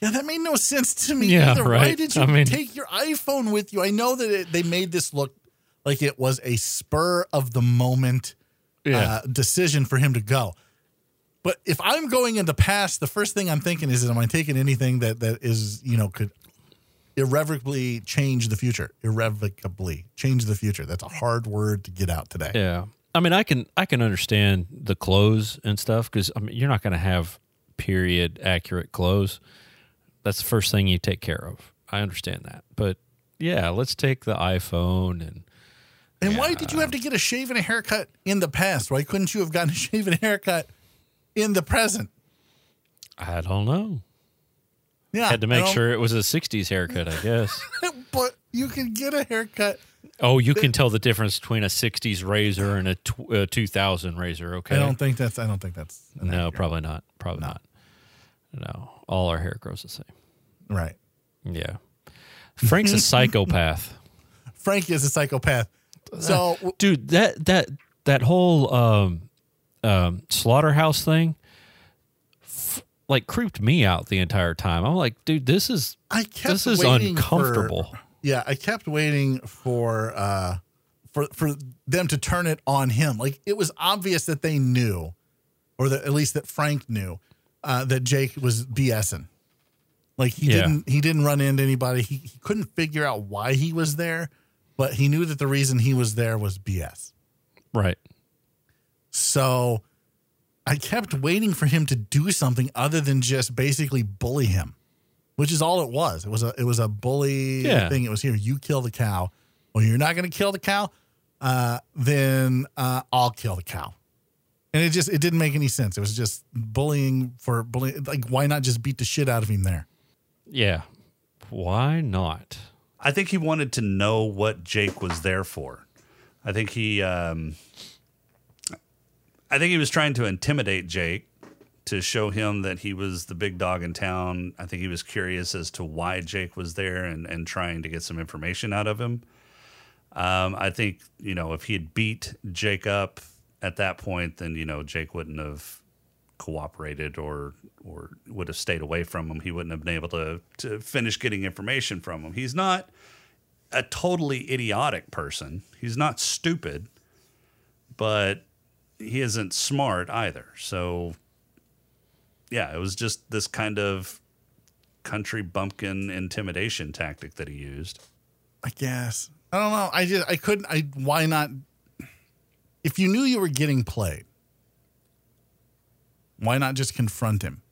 Yeah, that made no sense to me Yeah, either. Why did you I mean- take your iPhone with you? I know that it, they made this look like it was a spur of the moment uh, decision for him to go. But if I'm going in the past, the first thing I'm thinking is, am I taking anything that that is you know could irrevocably change the future? Irrevocably change the future. That's a hard word to get out today. Yeah. I mean, I can I can understand the clothes and stuff because I mean, you're not going to have period accurate clothes. That's the first thing you take care of. I understand that, but yeah, let's take the iPhone and And why did you have to get a shave and a haircut in the past? Why couldn't you have gotten a shave and a haircut in the present? I don't know. Yeah, Had to make sure it was a '60s haircut, I guess. but you can get a haircut. Oh, you can tell the difference between a '60s razor and a tw- uh, 2000 razor. Okay. I don't think that's. I don't think that's. no, accurate- probably not. Probably not. No, all our hair grows the same. Right. Yeah. Frank's a psychopath. Frank is a psychopath. So dude that that that whole um um slaughterhouse thing f- like creeped me out the entire time i'm like dude this is I kept this is uncomfortable For, yeah, I kept waiting for uh for for them to turn it on him. Like it was obvious that they knew, or that at least that Frank knew, uh, that Jake was BSing. Like he Yeah. didn't he didn't run into anybody. He, he couldn't figure out why he was there, but he knew that the reason he was there was BS. right So I kept waiting for him to do something other than just basically bully him, which is all it was. It was a it was a bully Yeah. thing. It was here, you kill the cow. Well, you're not going to kill the cow, uh, then uh, I'll kill the cow. And it just it didn't make any sense. It was just bullying for bullying. Like, why not just beat the shit out of him there? yeah why not I think he wanted to know what Jake was there for. I think he, um, I think he was trying to intimidate Jake to show him that he was the big dog in town. I think he was curious as to why Jake was there and, and trying to get some information out of him. Um, I think you know if he had beat Jake up at that point, then you know Jake wouldn't have cooperated or or would have stayed away from him. He wouldn't have been able to to finish getting information from him. He's not a totally idiotic person. He's not stupid, but he isn't smart either. So yeah, it was just this kind of country bumpkin intimidation tactic that he used. I guess. I don't know. I just I couldn't I why not if you knew you were getting played, why not just confront him?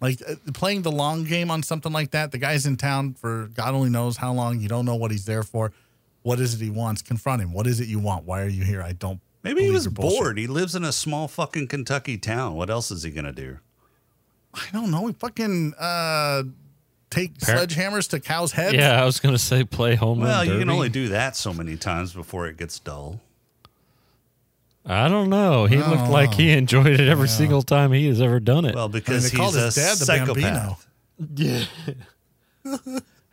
Like uh, playing the long game on something like that, the guy's in town for God only knows how long. You don't know what he's there for. What is it he wants? Confront him. What is it you want? Why are you here? I don't. Maybe he was bored. He lives in a small fucking Kentucky town. What else is he gonna do? I don't know. He fucking uh, take Par- sledgehammers to cows' heads. yeah i was gonna say play home Well, run you can only do that so many times before it gets dull. i don't know he looked like he enjoyed it every single time he has ever done it Well, because they called he's a dad the psychopath. Yeah.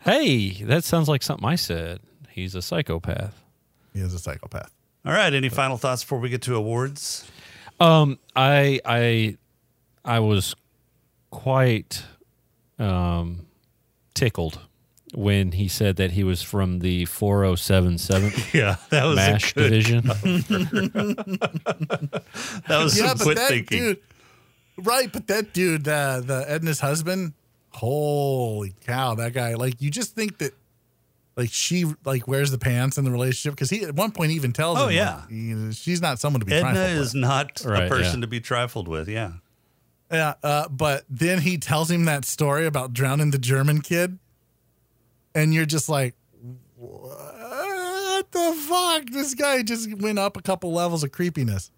hey that sounds like something i said he's a psychopath He is a psychopath. All right. Any final thoughts before we get to awards? Um, I I I was quite um tickled when he said that he was from the 4077th Yeah, that was MASH a good. division. That was yeah, some but quick that thinking. dude, right? But that dude, uh, the Edna's husband, holy cow, that guy! Like, you just think that, like, she like wears the pants in the relationship because he at one point even tells Oh, him, yeah. like, he- she's not someone to be Edna trifled is with. not Right, a person yeah. to be trifled with. Yeah. Yeah, uh, but then he tells him that story about drowning the German kid, and you're just like, "What the fuck?" This guy just went up a couple levels of creepiness.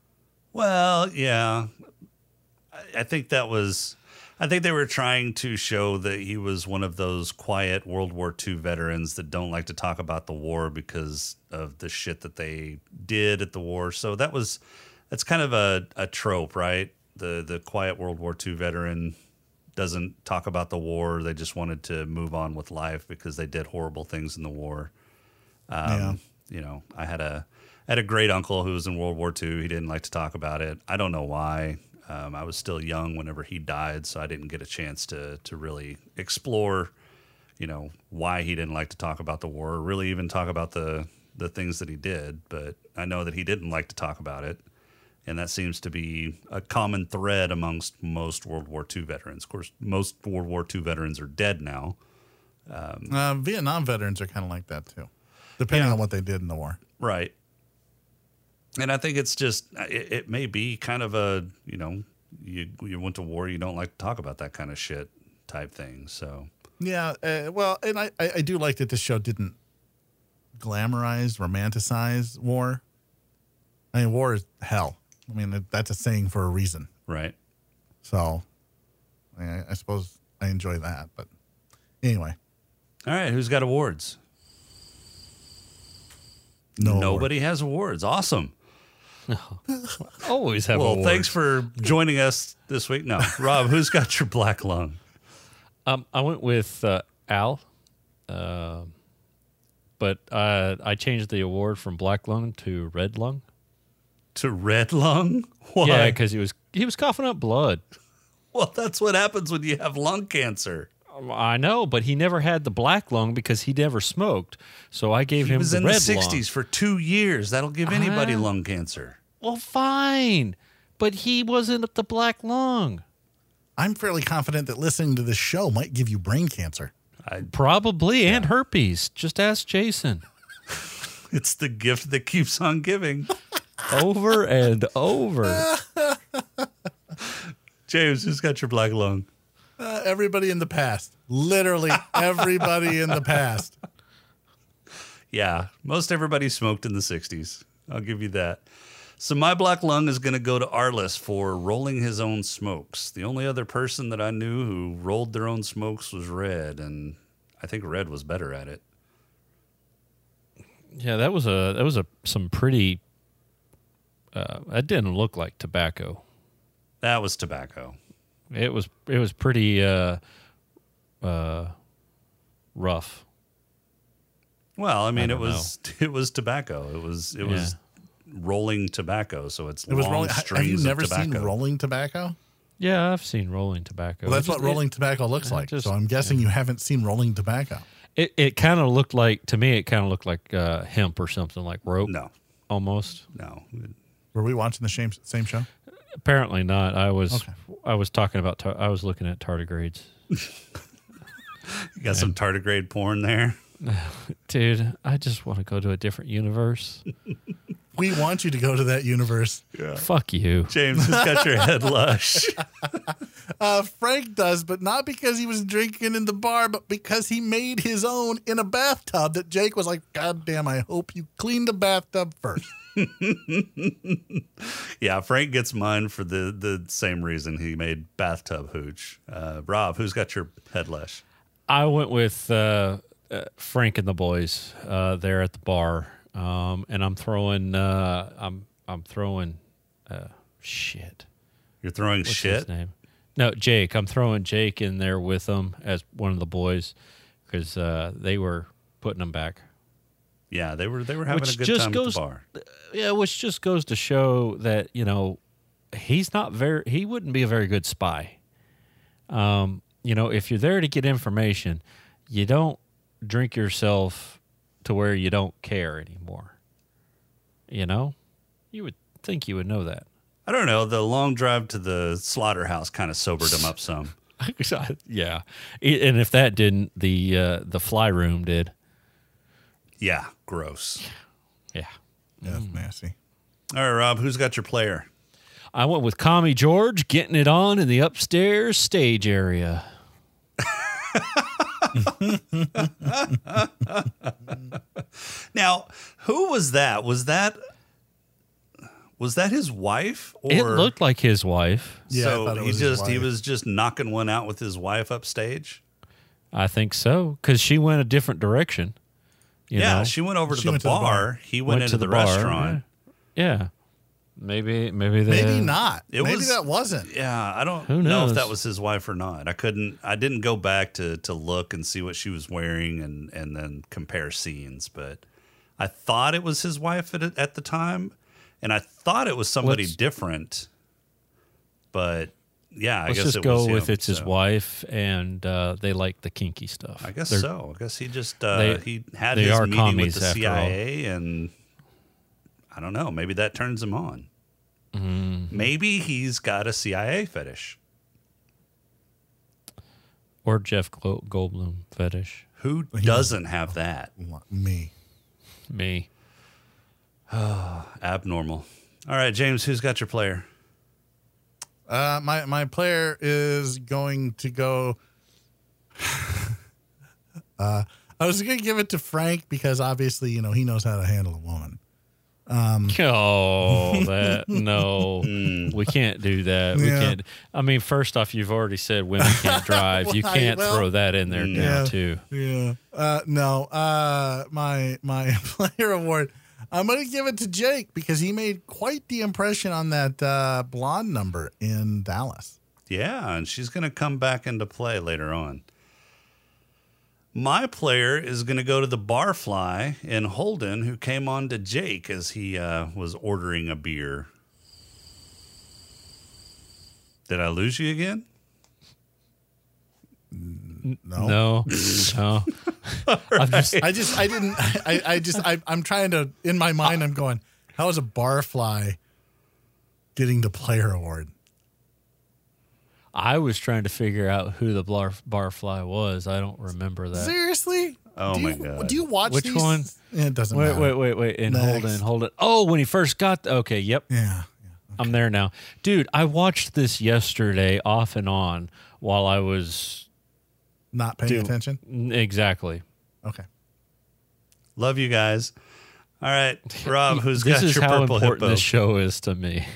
Well, yeah. I, I think that was. I think they were trying to show that he was one of those quiet World War II veterans that don't like to talk about the war because of the shit that they did at the war. So that was that's kind of a, a trope, right? The the quiet World War II veteran doesn't talk about the war. They just wanted to move on with life because they did horrible things in the war. Um, Yeah. You know, I had a I had a great uncle who was in World War II. He didn't like to talk about it. I don't know why. Um, I was still young whenever he died, so I didn't get a chance to to really explore, you know, why he didn't like to talk about the war, or really even talk about the the things that he did. But I know that he didn't like to talk about it, and that seems to be a common thread amongst most World War II veterans. Of course, most World War II veterans are dead now. Uh, Vietnam veterans are kind of like that too, depending Yeah. on what they did in the war. Right. And I think it's just it, it may be kind of a you know you you went to war you don't like to talk about that kind of shit type thing. So Yeah, uh, well, and I, I I do like that this show didn't glamorize, romanticize war. I mean, war is hell. I mean, that's a saying for a reason. right. So, I, I suppose I enjoy that. But anyway, All right, who's got awards? no Nobody has awards. Awesome. Always have Well, awards. thanks for joining us this week. No, Rob, who's got your black lung? Um, I went with uh, Al, uh, but uh, I changed the award from black lung to red lung. To red lung? Why? Yeah, because he was he was coughing up blood. well, that's what happens when you have lung cancer. I know, but he never had the black lung because he never smoked. So I gave He him was the in the '60s lung. for two years. That'll give anybody Ah. lung cancer. Well, fine, but he wasn't the black lung. I'm fairly confident that listening to this show might give you brain cancer. Probably and herpes. Just ask Jason. It's the gift that keeps on giving. Over and over. James, who's got your black lung? Uh, everybody in the past, literally everybody in the past. Yeah, most everybody smoked in the 60s. I'll give you that. So my black lung is going to go to Arliss for rolling his own smokes. The only other person that I knew who rolled their own smokes was Red, and I think Red was better at it. Yeah, that was a that was a some pretty. Uh, that didn't look like tobacco. That was tobacco. It was it was pretty uh, uh, rough. Well, I mean, it don't was it was tobacco. It was it was rolling tobacco, so it's It was long rolling. Have you never seen rolling tobacco? Yeah, I've seen rolling tobacco. Well, that's It what just- rolling tobacco looks like. just- so I'm guessing you haven't seen rolling tobacco. It it kind of looked like to me. It kind of looked like uh, hemp or something like rope. No, almost. no. Were we watching the same same show? Apparently not. I was Okay. I was talking about. Tar- I was looking at tardigrades. You got some tardigrade porn there. Dude, I just want to go to a different universe. We want you to go to that universe. Yeah. Fuck you. James has got your head lush. Uh, Frank does, but not because he was drinking in the bar, but because he made his own in a bathtub. That Jake was like, "God damn! I hope you cleaned the bathtub first. Yeah, Frank gets mine for the the same reason he made bathtub hooch. Uh, Rob, who's got your head lush? I went with uh, uh, Frank and the boys uh, there at the bar, um, and I'm throwing. Uh, I'm I'm throwing. Uh, shit. You're throwing What's shit. his name? No, Jake. I'm throwing Jake in there with them as one of the boys because uh, they were putting them back. Yeah, they were they were having Which a good time goes- at the bar. Yeah, which just goes to show that you know he's not very. He wouldn't be a very good spy. Um, you know, if you're there to get information, you don't drink yourself to where you don't care anymore. You know, you would think you would know that. I don't know. The long drive to the slaughterhouse kind of sobered him up some. yeah, and if that didn't, the uh, the fly room did. Yeah, gross. Yeah. That's nasty. All right, Rob, who's got your player? I went with Commie George getting it on in the upstairs stage area. Now, who was that? Was that was that his wife? Or it looked like his wife. Yeah, so he was just he was just knocking one out with his wife upstage. I think so because she went a different direction. You yeah, know? she went over to, She the, went to the bar. bar. He went, into the, bar, restaurant. Yeah, maybe maybe they Maybe not. It Maybe was- that wasn't. Yeah, I don't Who know if that was his wife or not. I couldn't. I didn't go back to to look and see what she was wearing and and then compare scenes. But I thought it was his wife at at the time, and I thought it was somebody Let's- different. But yeah, I Let's guess just it go was with him, it's his wife, and uh, they like the kinky stuff. I guess They're- so. I guess he just uh, they- he had they his meeting with the after all. CIA, and I don't know. Maybe that turns him on. Mm-hmm. Maybe he's got a CIA fetish. Or Jeff Goldblum fetish. Who doesn't have that? Me. Me. Abnormal. All right, James, who's got your player? Uh, my my player is going to go. uh, I was going to give it to Frank because obviously you know he knows how to handle a woman. Oh, that no, we can't do that. We Yeah. can't. I mean, first off, you've already said women can't drive. You Well, I- can't well, throw that in there now, Yeah. too. Yeah. Uh, no. Uh, my my player award. I'm going to give it to Jake because he made quite the impression on that uh, blonde number in Dallas. Yeah, and she's going to come back into play later on. My player is going to go to the barfly in Holden, who came on to Jake as he uh, was ordering a beer. Did I lose you again? No. No, no. I'm just, I just I didn't I, I just I, I'm trying to in my mind I'm going how is a barfly getting the player award? I was trying to figure out who the bar, barfly was. I don't remember that. Seriously? Oh do my you, God. Do you watch Which these? one? It doesn't Wait, matter. wait, wait, wait. And hold Next. in, hold it. Oh, when he first got. The, okay, yep. Yeah. I'm there now. Dude, I watched this yesterday off and on while I was. Not paying Dude. attention. Exactly. Okay. Love you guys. All right, Rob, who's this got is your how purple important hippo? this show is to me.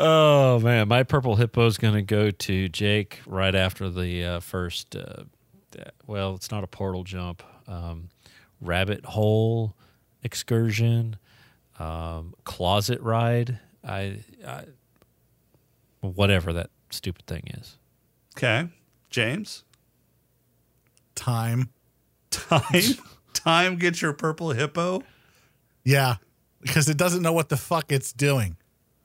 oh man, my purple hippo is going to go to Jake right after the uh, first. Uh, well, it's not a portal jump. Um, rabbit hole excursion, um, closet ride. I, I, whatever that stupid thing is. Okay, James. Time. Time, time. Get your purple hippo. Yeah. Because it doesn't know what the fuck it's doing.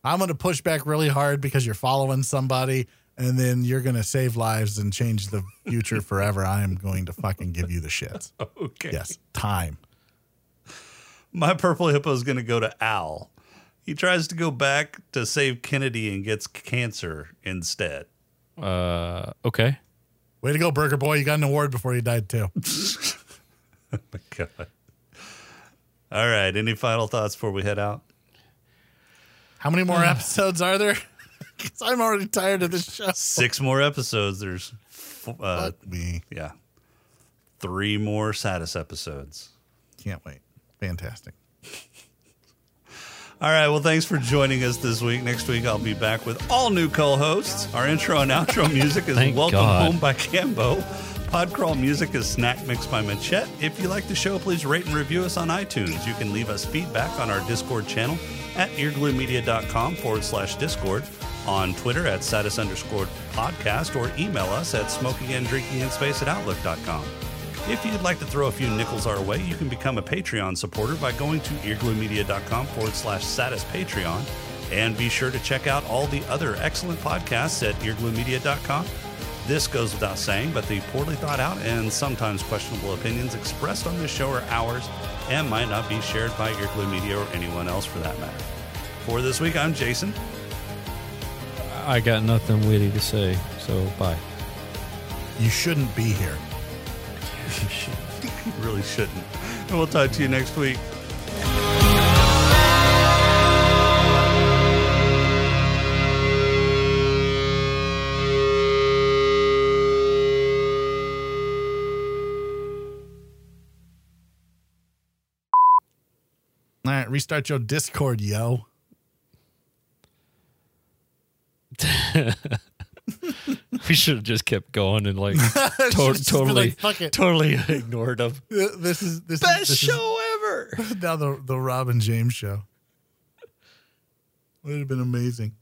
I'm going to push back really hard because you're following somebody and then you're going to save lives and change the future forever. I am going to fucking give you the shits. Okay. Yes. Time. My purple hippo is going to go to Al. He tries to go back to save Kennedy and gets cancer instead. Uh, okay. Way to go, Burger Boy. You got an award before you died, too. My God. All right. Any final thoughts before we head out? How many more episodes are there? Because I'm already tired of this show. Six more episodes. There's, f- uh, Fuck me. yeah, three more Satis episodes. Can't wait. Fantastic. All right. Well, thanks for joining us this week. Next week, I'll be back with all new co hosts. Our intro and outro music is Thank Welcome God. Home by Cambo. Podcrawl music is Snack Mix by Machette. If you like the show, please rate and review us on iTunes. You can leave us feedback on our Discord channel at eargluemedia.com forward slash Discord, on Twitter at satis underscore podcast, or email us at smoking and drinking in space at outlook.com. If you'd like to throw a few nickels our way, you can become a Patreon supporter by going to eargluemedia.com forward slash satis Patreon. And be sure to check out all the other excellent podcasts at eargluemedia.com. This goes without saying, but the poorly thought out and sometimes questionable opinions expressed on this show are ours and might not be shared by Earglue Media or anyone else for that matter. For this week, I'm Jason. I got nothing witty to say, so bye. You shouldn't be here. you really shouldn't. And we'll talk to you next week. All right, restart your Discord, yo. We should have just kept going and like to- Should've just been totally, like, totally ignored them. This is this Best is, this show ever. Now the the Robin James show. It Would have been amazing.